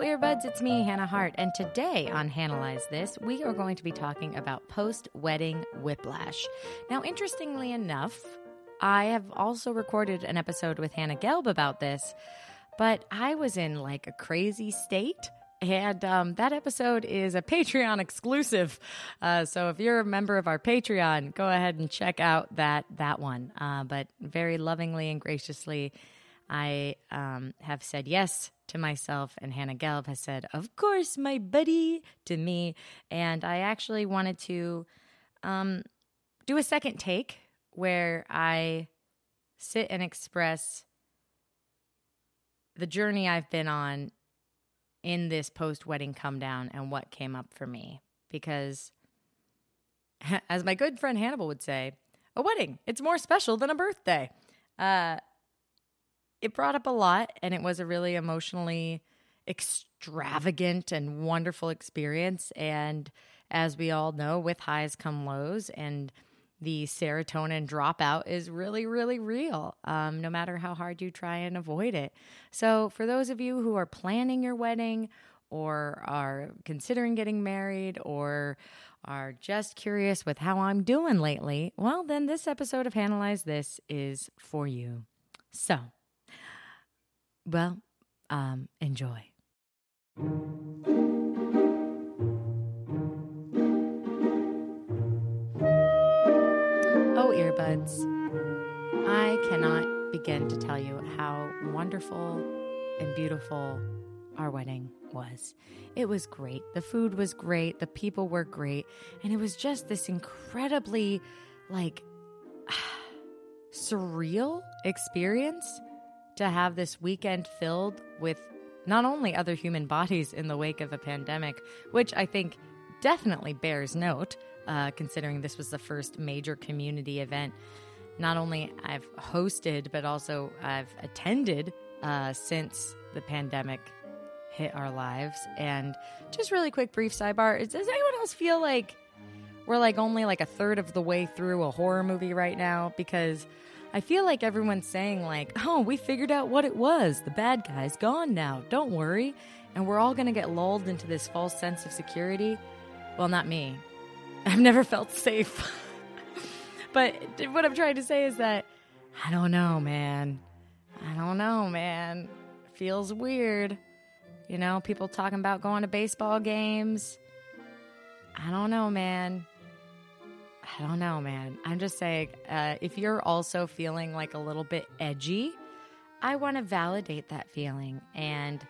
Earbuds. It's me, Hannah Hart. And today on Hannahlyze This, we are going to be talking about post wedding whiplash. Now, interestingly enough, I have also recorded an episode with Hannah Gelb about this, but I was in like a crazy state. And um, that episode is a Patreon exclusive. Uh, so if you're a member of our Patreon, go ahead and check out that that one. Uh, but very lovingly and graciously, I um, have said yes to myself, and Hannah Gelb has said, Of course, my buddy, to me. And I actually wanted to um, do a second take where I sit and express the journey I've been on in this post wedding come down and what came up for me. Because, as my good friend Hannibal would say, a wedding, it's more special than a birthday. Uh, it brought up a lot and it was a really emotionally extravagant and wonderful experience. And as we all know, with highs come lows, and the serotonin dropout is really, really real, um, no matter how hard you try and avoid it. So, for those of you who are planning your wedding or are considering getting married or are just curious with how I'm doing lately, well, then this episode of Hannahlyze This is for you. So, well, um, enjoy. Oh, earbuds. I cannot begin to tell you how wonderful and beautiful our wedding was. It was great. The food was great. The people were great. And it was just this incredibly, like, surreal experience to have this weekend filled with not only other human bodies in the wake of a pandemic, which I think definitely bears note, uh, considering this was the first major community event. Not only I've hosted, but also I've attended uh, since the pandemic hit our lives. And just really quick, brief sidebar: Does anyone else feel like we're like only like a third of the way through a horror movie right now? Because I feel like everyone's saying, like, oh, we figured out what it was. The bad guy's gone now. Don't worry. And we're all going to get lulled into this false sense of security. Well, not me. I've never felt safe. but what I'm trying to say is that I don't know, man. I don't know, man. Feels weird. You know, people talking about going to baseball games. I don't know, man. I don't know, man. I'm just saying, uh, if you're also feeling like a little bit edgy, I want to validate that feeling and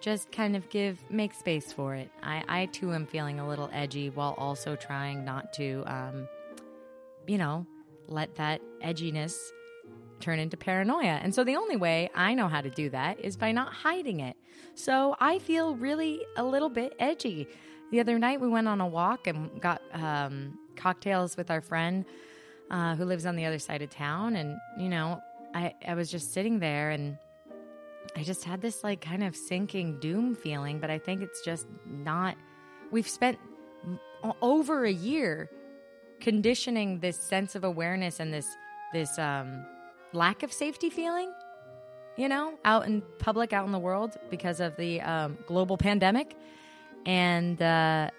just kind of give make space for it. I, I too am feeling a little edgy while also trying not to, um, you know, let that edginess turn into paranoia. And so the only way I know how to do that is by not hiding it. So I feel really a little bit edgy. The other night we went on a walk and got um, cocktails with our friend uh, who lives on the other side of town. And, you know, I, I was just sitting there and I just had this like kind of sinking doom feeling, but I think it's just not. We've spent over a year conditioning this sense of awareness and this this um, lack of safety feeling, you know, out in public, out in the world because of the um, global pandemic, and uh,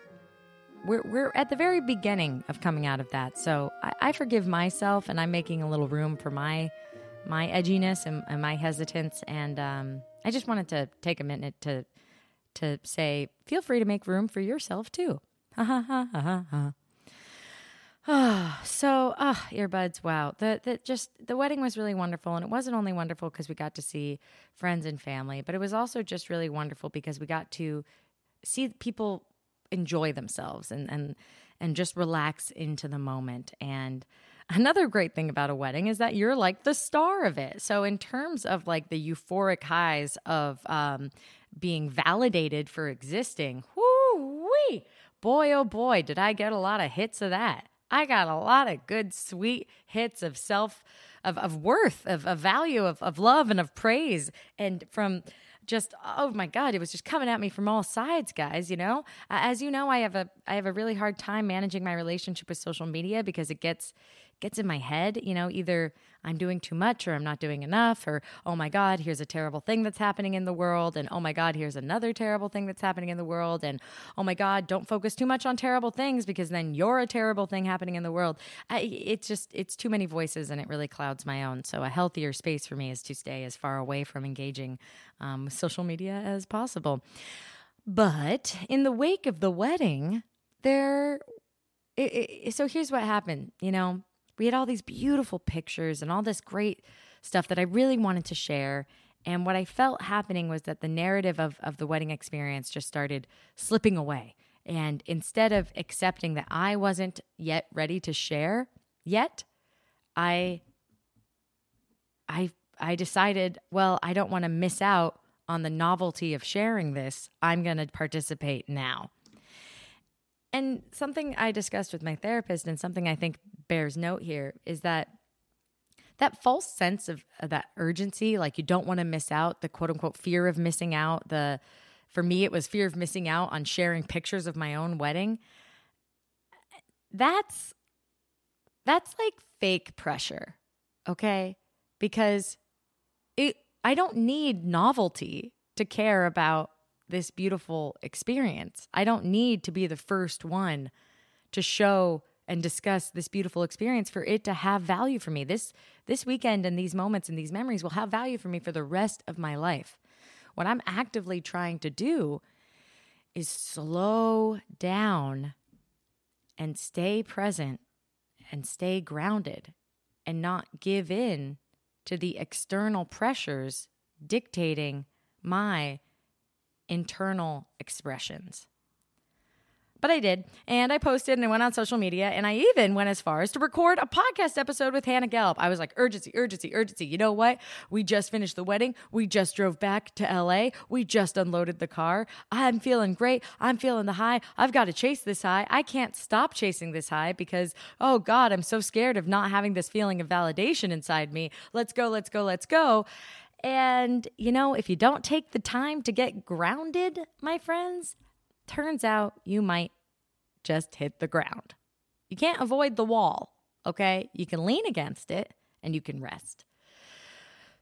we're we're at the very beginning of coming out of that. So I, I forgive myself, and I'm making a little room for my my edginess and, and my hesitance. And um, I just wanted to take a minute to to say, feel free to make room for yourself too. Ha ha ha ha ha. Ah, so ah, earbuds. Wow, the the just the wedding was really wonderful, and it wasn't only wonderful because we got to see friends and family, but it was also just really wonderful because we got to see people enjoy themselves and and and just relax into the moment. And another great thing about a wedding is that you're like the star of it. So in terms of like the euphoric highs of um, being validated for existing, whoo wee, boy oh boy, did I get a lot of hits of that. I got a lot of good, sweet hits of self, of, of worth, of, of value, of, of love, and of praise. And from just oh my god it was just coming at me from all sides guys you know as you know i have a i have a really hard time managing my relationship with social media because it gets gets in my head, you know, either I'm doing too much or I'm not doing enough, or oh my God, here's a terrible thing that's happening in the world, and oh my God, here's another terrible thing that's happening in the world, and oh my God, don't focus too much on terrible things because then you're a terrible thing happening in the world. I, it's just, it's too many voices and it really clouds my own. So a healthier space for me is to stay as far away from engaging um, social media as possible. But in the wake of the wedding, there it, it, so here's what happened. You know, we had all these beautiful pictures and all this great stuff that I really wanted to share. And what I felt happening was that the narrative of, of the wedding experience just started slipping away. And instead of accepting that I wasn't yet ready to share yet, I I I decided, well, I don't want to miss out on the novelty of sharing this. I'm going to participate now. And something I discussed with my therapist, and something I think bears note here, is that that false sense of, of that urgency, like you don't want to miss out, the quote unquote fear of missing out, the for me it was fear of missing out on sharing pictures of my own wedding. That's that's like fake pressure. Okay? Because it I don't need novelty to care about this beautiful experience. I don't need to be the first one to show and discuss this beautiful experience for it to have value for me. This this weekend and these moments and these memories will have value for me for the rest of my life. What I'm actively trying to do is slow down and stay present and stay grounded and not give in to the external pressures dictating my internal expressions. But I did, and I posted and I went on social media, and I even went as far as to record a podcast episode with Hannah Gelb. I was like, urgency, urgency, urgency. You know what? We just finished the wedding. We just drove back to LA. We just unloaded the car. I'm feeling great. I'm feeling the high. I've got to chase this high. I can't stop chasing this high because, oh God, I'm so scared of not having this feeling of validation inside me. Let's go, let's go, let's go. And, you know, if you don't take the time to get grounded, my friends, turns out you might just hit the ground. You can't avoid the wall, okay? You can lean against it and you can rest.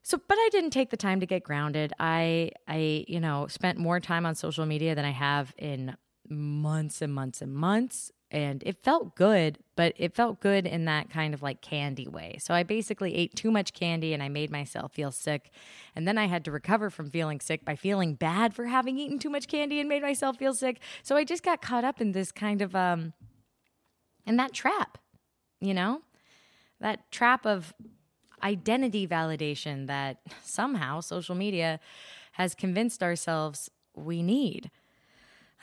So, but I didn't take the time to get grounded. I, I, you know, spent more time on social media than I have in months and months and months and it felt good, but it felt good in that kind of like candy way. So I basically ate too much candy and I made myself feel sick. And then I had to recover from feeling sick by feeling bad for having eaten too much candy and made myself feel sick. So I just got caught up in this kind of um in that trap, you know? That trap of identity validation that somehow social media has convinced ourselves we need.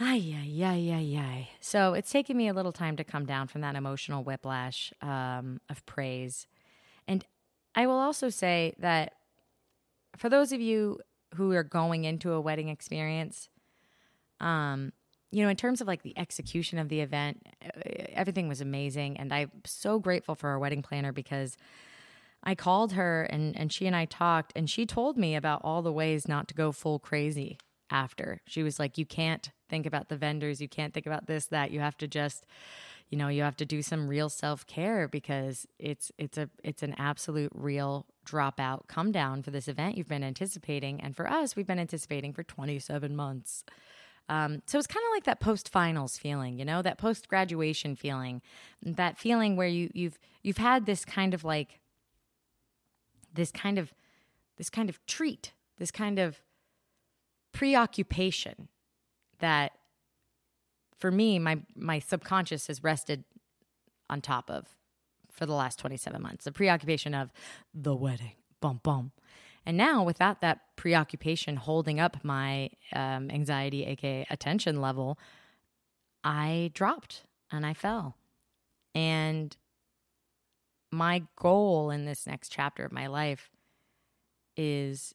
Ay, ay, ay, ay, ay. So it's taken me a little time to come down from that emotional whiplash um, of praise. And I will also say that for those of you who are going into a wedding experience, um, you know, in terms of like the execution of the event, everything was amazing. And I'm so grateful for our wedding planner because I called her and, and she and I talked, and she told me about all the ways not to go full crazy after. She was like, You can't think about the vendors. You can't think about this, that. You have to just, you know, you have to do some real self care because it's it's a it's an absolute real dropout come down for this event you've been anticipating. And for us, we've been anticipating for 27 months. Um, so it's kind of like that post finals feeling, you know, that post graduation feeling, that feeling where you you've you've had this kind of like this kind of this kind of treat, this kind of preoccupation that for me my my subconscious has rested on top of for the last 27 months the preoccupation of the wedding bum bum. And now without that preoccupation holding up my um, anxiety aka attention level i dropped and i fell. And my goal in this next chapter of my life is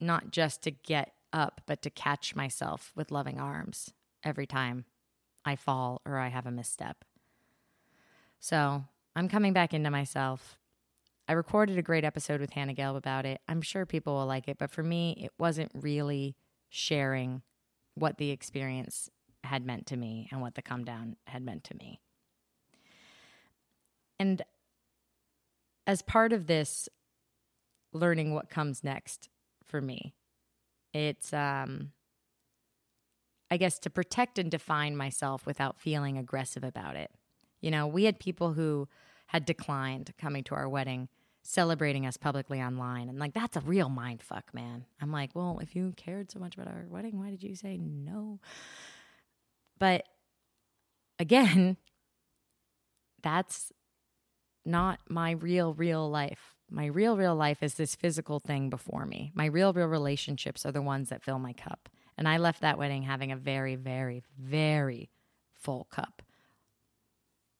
not just to get up, but to catch myself with loving arms every time I fall or I have a misstep. So I'm coming back into myself. I recorded a great episode with Hannah Gelb about it. I'm sure people will like it, but for me, it wasn't really sharing what the experience had meant to me and what the come down had meant to me. And as part of this learning what comes next for me, it's um I guess to protect and define myself without feeling aggressive about it. You know, we had people who had declined coming to our wedding celebrating us publicly online. And like, that's a real mind fuck, man. I'm like, well, if you cared so much about our wedding, why did you say no? But again, that's not my real, real life. My real, real life is this physical thing before me. My real, real relationships are the ones that fill my cup. And I left that wedding having a very, very, very full cup.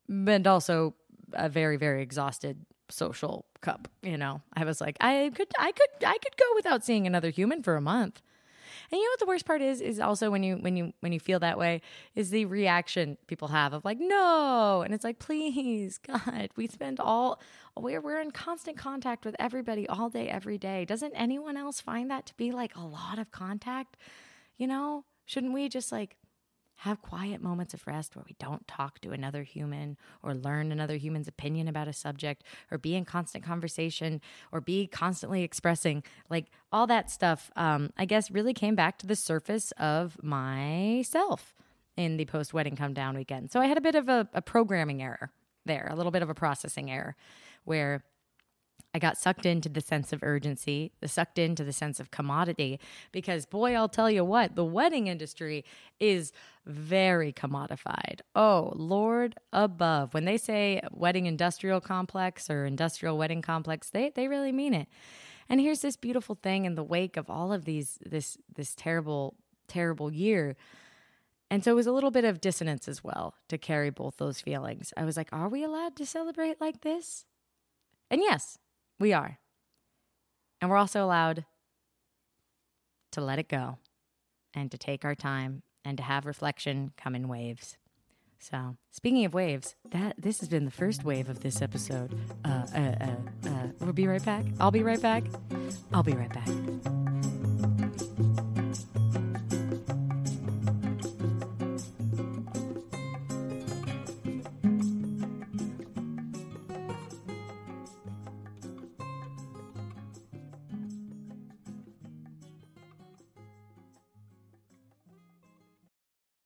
And also a very, very exhausted social cup you know i was like i could i could i could go without seeing another human for a month and you know what the worst part is is also when you when you when you feel that way is the reaction people have of like no. And it's like please god we spend all we're we're in constant contact with everybody all day every day. Doesn't anyone else find that to be like a lot of contact? You know shouldn't we just like have quiet moments of rest where we don't talk to another human or learn another human's opinion about a subject or be in constant conversation or be constantly expressing like all that stuff um, i guess really came back to the surface of myself in the post wedding come down weekend. So i had a bit of a, a programming error there a little bit of a processing error where I got sucked into the sense of urgency, sucked into the sense of commodity, because boy, I'll tell you what, the wedding industry is very commodified. Oh, Lord above. When they say wedding industrial complex or industrial wedding complex, they, they really mean it. And here's this beautiful thing in the wake of all of these, this, this terrible, terrible year. And so it was a little bit of dissonance as well to carry both those feelings. I was like, are we allowed to celebrate like this? And yes, we are. And we're also allowed to let it go and to take our time and to have reflection come in waves. So, speaking of waves, that this has been the first wave of this episode. Uh, uh, uh, uh, we'll be right back. I'll be right back. I'll be right back.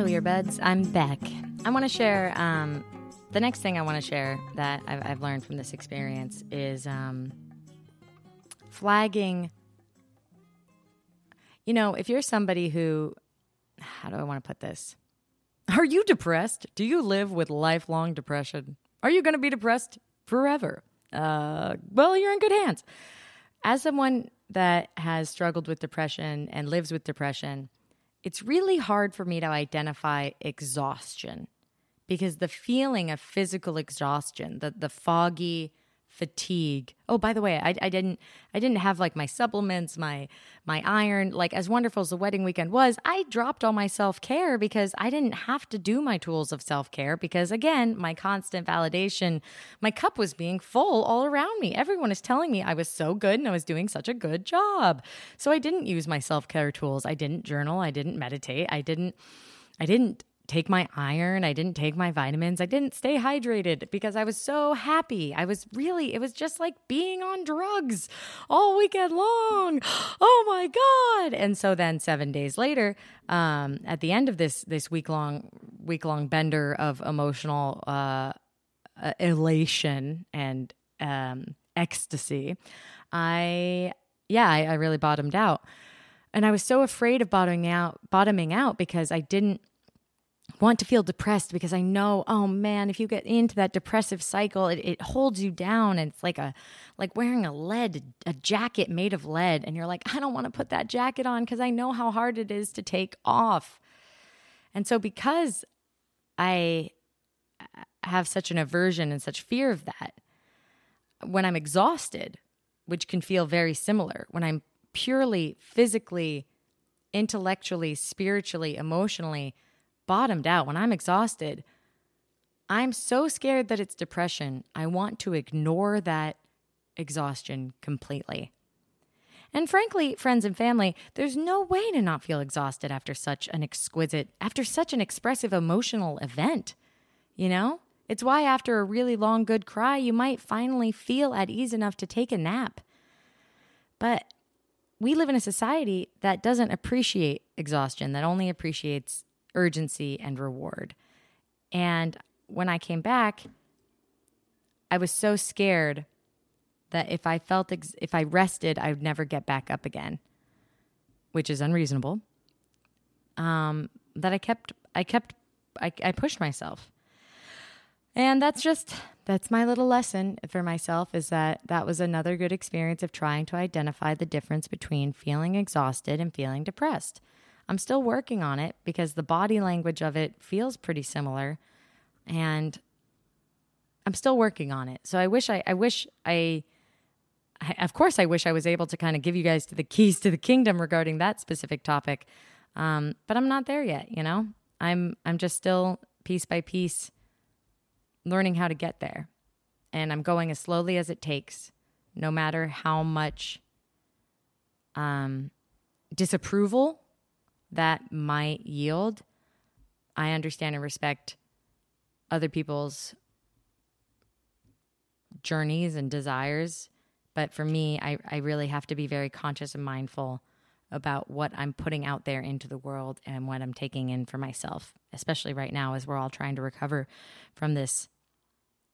Hello, earbuds. I'm back. I want to share um, the next thing I want to share that I've, I've, learned from this experience is um, flagging. You know, if you're somebody who, how do I want to put this? Are you depressed? Do you live with lifelong depression? Are you going to be depressed forever? Uh, well, you're in good hands. As someone that has struggled with depression and lives with depression, it's really hard for me to identify exhaustion because the feeling of physical exhaustion, the, the foggy, fatigue. Oh, by the way, I, I didn't I didn't have like my supplements, my my iron. Like as wonderful as the wedding weekend was, I dropped all my self care because I didn't have to do my tools of self care because again, my constant validation, my cup was being full all around me. Everyone is telling me I was so good and I was doing such a good job. So I didn't use my self care tools. I didn't journal. I didn't meditate. I didn't. I didn't take my iron. I didn't take my vitamins. I didn't stay hydrated because I was so happy. I was really, it was just like being on drugs all weekend long. Oh my God. And so then seven days later, um, at the end of this, this week long, week long bender of emotional, uh, uh, elation and, um, ecstasy, I, yeah, I, I really bottomed out. And I was so afraid of bottoming out, bottoming out because I didn't want to feel depressed because I know, oh man, if you get into that depressive cycle, it, it holds you down. And it's like a like wearing a lead, a jacket made of lead. And you're like, I don't want to put that jacket on because I know how hard it is to take off. And so because I have such an aversion and such fear of that, when I'm exhausted, which can feel very similar, when I'm purely physically, intellectually, spiritually, emotionally bottomed out, when I'm exhausted, I'm so scared that it's depression. I want to ignore that exhaustion completely. And frankly, friends and family, there's no way to not feel exhausted after such an exquisite, after such an expressive emotional event. You know? It's why after a really long good cry, you might finally feel at ease enough to take a nap. But we live in a society that doesn't appreciate exhaustion, that only appreciates urgency and reward. And when I came back, I was so scared that if I felt ex- if I rested, I would never get back up again, which is unreasonable. Um, that I kept I kept I, I pushed myself. And that's just that's my little lesson for myself is that that was another good experience of trying to identify the difference between feeling exhausted and feeling depressed. I'm still working on it because the body language of it feels pretty similar and I'm still working on it. So I wish I I wish I, I of course I wish I was able to kind of give you guys to the keys to the kingdom regarding that specific topic. Um, but I'm not there yet, you know? I'm I'm just still piece by piece learning how to get there. And I'm going as slowly as it takes, no matter how much um, disapproval that might yield. I understand and respect other people's journeys and desires. But for me, I, I really have to be very conscious and mindful about what I'm putting out there into the world and what I'm taking in for myself, especially right now as we're all trying to recover from this.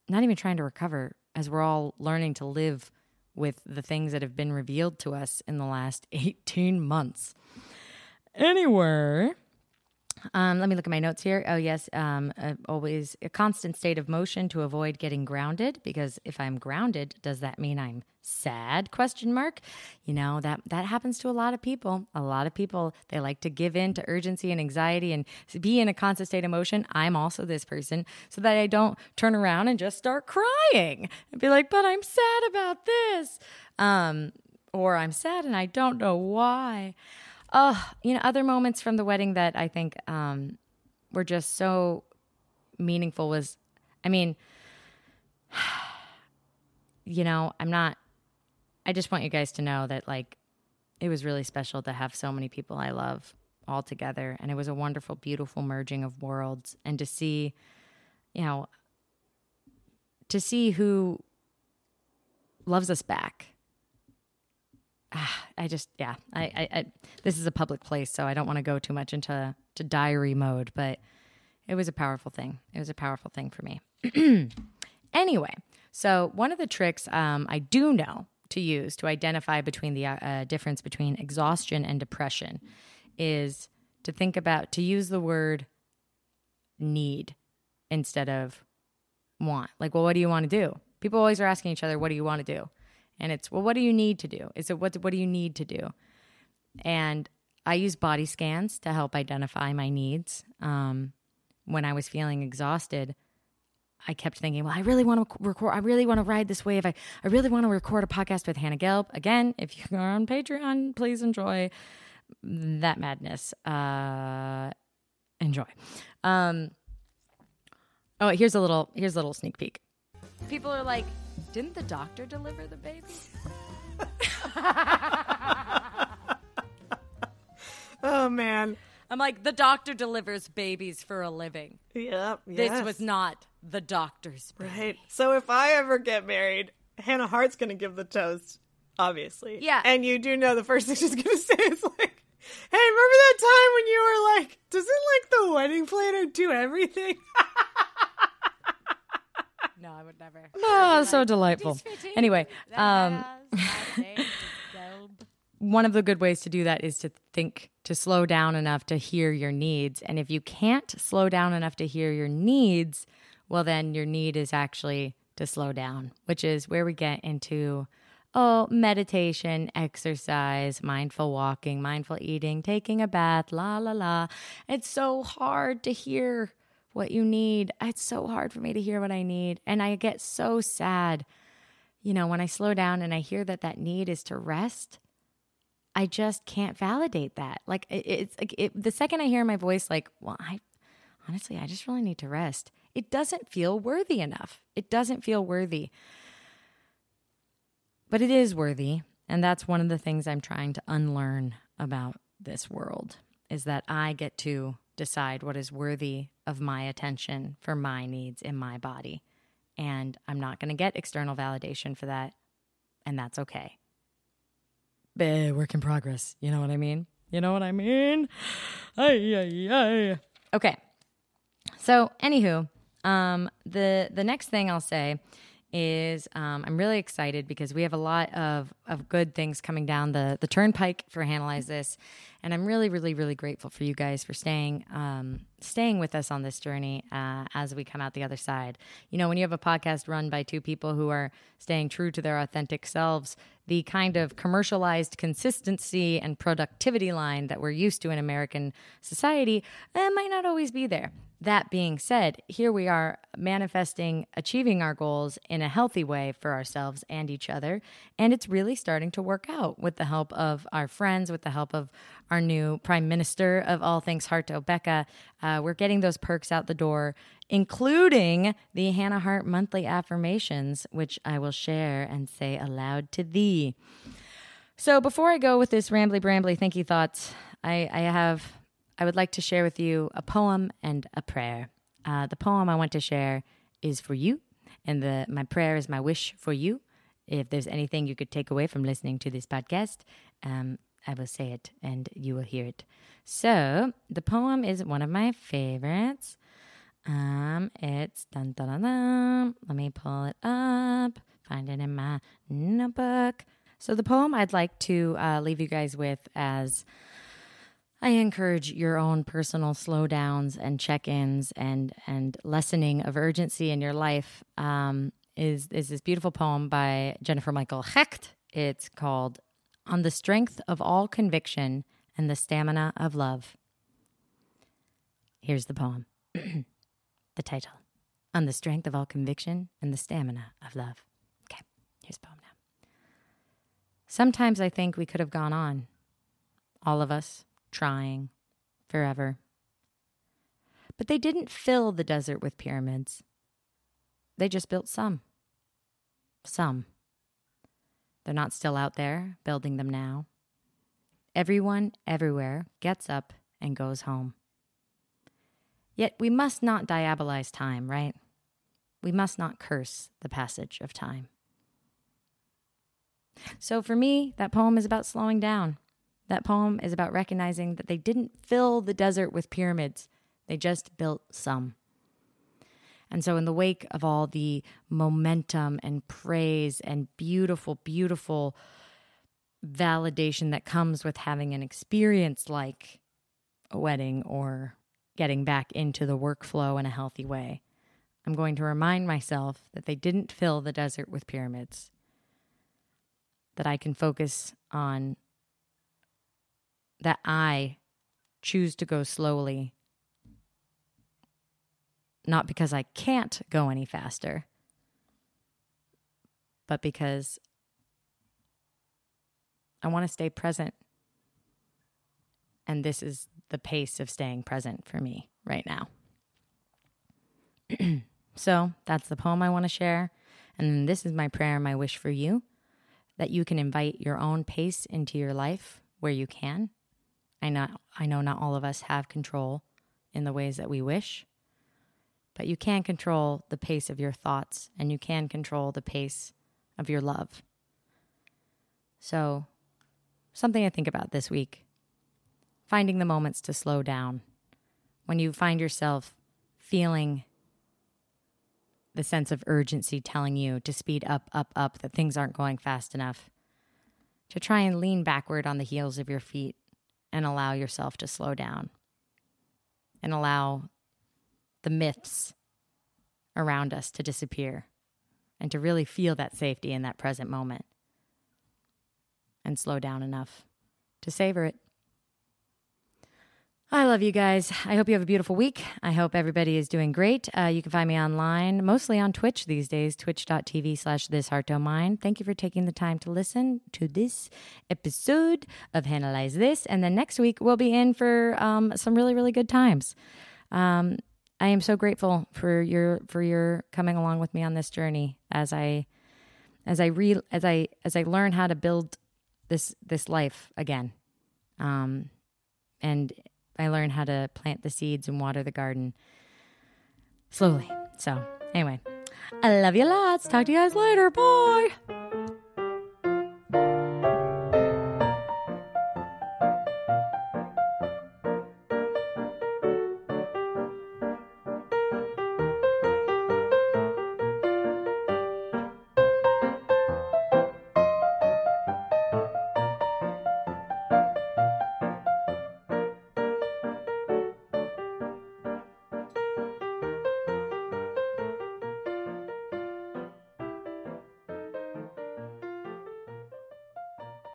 Not even trying to recover, as we're all learning to live with the things that have been revealed to us in the last 18 months. Anyway, um, let me look at my notes here. Oh, yes. Um, uh, always a constant state of motion to avoid getting grounded. Because if I'm grounded, does that mean I'm sad? Question mark. You know that that happens to a lot of people. A lot of people they like to give in to urgency and anxiety and be in a constant state of motion. I'm also this person, so that I don't turn around and just start crying and be like, "But I'm sad about this," um, or I'm sad and I don't know why. Uh, you know, other moments from the wedding that I think um, were just so meaningful was, I mean, you know, I'm not, I just want you guys to know that, like, it was really special to have so many people I love all together. And it was a wonderful, beautiful merging of worlds. And to see, you know, to see who loves us back I just yeah I, I, I, this is a public place so I don't want to go too much into to diary mode but it was a powerful thing. It was a powerful thing for me. Anyway so one of the tricks um, I do know to use to identify between the uh, difference between exhaustion and depression is to think about to use the word need instead of want. Like well what do you want to do? People always are asking each other what do you want to do and it's well what do you need to do? Is it what what do you need to do? And i use body scans to help identify my needs. Um, when i was feeling exhausted i kept thinking well i really want to record i really want to ride this wave. I, I really want to record a podcast with hannah gelb. Again if you're on patreon please enjoy that madness. Uh, enjoy. Um, oh here's a little here's a little sneak peek. People are like didn't the doctor deliver the baby? oh man. I'm like, the doctor delivers babies for a living. Yep. This yes. was not the doctor's baby. Right. So if I ever get married, Hannah Hart's going to give the toast, obviously. Yeah. And you do know the first thing she's going to say is like, hey, remember that time when you were like, doesn't like the wedding planner do everything? I would never. Oh, so delightful. Anyway, um, one of the good ways to do that is to think to slow down enough to hear your needs. And if you can't slow down enough to hear your needs, well, then your need is actually to slow down, which is where we get into oh, meditation, exercise, mindful walking, mindful eating, taking a bath, la la la. It's so hard to hear what you need. It's so hard for me to hear what I need. And I get so sad, you know, when I slow down and I hear that that need is to rest. I just can't validate that. Like it, it's like it, the second I hear my voice, like, well, I honestly, I just really need to rest. It doesn't feel worthy enough. It doesn't feel worthy. But it is worthy. And that's one of the things I'm trying to unlearn about this world is that I get to decide what is worthy of my attention for my needs in my body. And I'm not going to get external validation for that. And that's okay. But work in progress. You know what I mean? You know what I mean? Ay, ay, ay. Okay. So, anywho, um, the the next thing I'll say is um, I'm really excited because we have a lot of, of good things coming down the, the turnpike for Hannahlyze This. And I'm really, really, really grateful for you guys for staying um, staying with us on this journey uh, as we come out the other side. You know, when you have a podcast run by two people who are staying true to their authentic selves, the kind of commercialized consistency and productivity line that we're used to in American society uh, might not always be there. That being said, here we are manifesting achieving our goals in a healthy way for ourselves and each other. And it's really starting to work out with the help of our friends, with the help of our new prime minister of all things Harto Becca. Uh, we're getting those perks out the door, including the Hannah Hart monthly affirmations, which I will share and say aloud to thee. So before I go with this rambly brambly thinky thoughts, I, I have I would like to share with you a poem and a prayer. Uh, the poem I want to share is for you, and the my prayer is my wish for you. If there's anything you could take away from listening to this podcast, um, I will say it and you will hear it. So the poem is one of my favorites. Um, it's dun dun dun dun. Let me pull it up, find it in my notebook. So the poem I'd like to uh, leave you guys with as I encourage your own personal slowdowns and check-ins and and lessening of urgency in your life. Um, is is this beautiful poem by Jennifer Michael Hecht? It's called "On the Strength of All Conviction and the Stamina of Love." Here's the poem. the title: "On the Strength of All Conviction and the Stamina of Love." Okay, here's the poem now. Sometimes I think we could have gone on, all of us trying forever. But they didn't fill the desert with pyramids. They just built some. Some. They're not still out there building them now. Everyone, everywhere, gets up and goes home. Yet we must not diabolize time, right? We must not curse the passage of time. So for me, that poem is about slowing down that poem is about recognizing that they didn't fill the desert with pyramids, they just built some. And so, in the wake of all the momentum and praise and beautiful, beautiful validation that comes with having an experience like a wedding or getting back into the workflow in a healthy way, I'm going to remind myself that they didn't fill the desert with pyramids, that I can focus on that I choose to go slowly, not because I can't go any faster, but because I want to stay present. And this is the pace of staying present for me right now. so that's the poem I want to share. And this is my prayer, my wish for you that you can invite your own pace into your life where you can I know I know not all of us have control in the ways that we wish, but you can control the pace of your thoughts and you can control the pace of your love. So, something to think about this week. Finding the moments to slow down. When you find yourself feeling the sense of urgency telling you to speed up, up, up, that things aren't going fast enough, to try and lean backward on the heels of your feet and allow yourself to slow down and allow the myths around us to disappear and to really feel that safety in that present moment and slow down enough to savor it. I love you guys. I hope you have a beautiful week. I hope everybody is doing great. Uh, you can find me online, mostly on Twitch these days, twitch.tv slash this heart mind. Thank you for taking the time to listen to this episode of Hannahlyze This. And then next week, we'll be in for um, some really, really good times. Um, I am so grateful for your for your coming along with me on this journey as I as I re as I as I learn how to build this this life again. Um, and I learn how to plant the seeds and water the garden slowly. So, anyway, I love you lots. Talk to you guys later. Bye.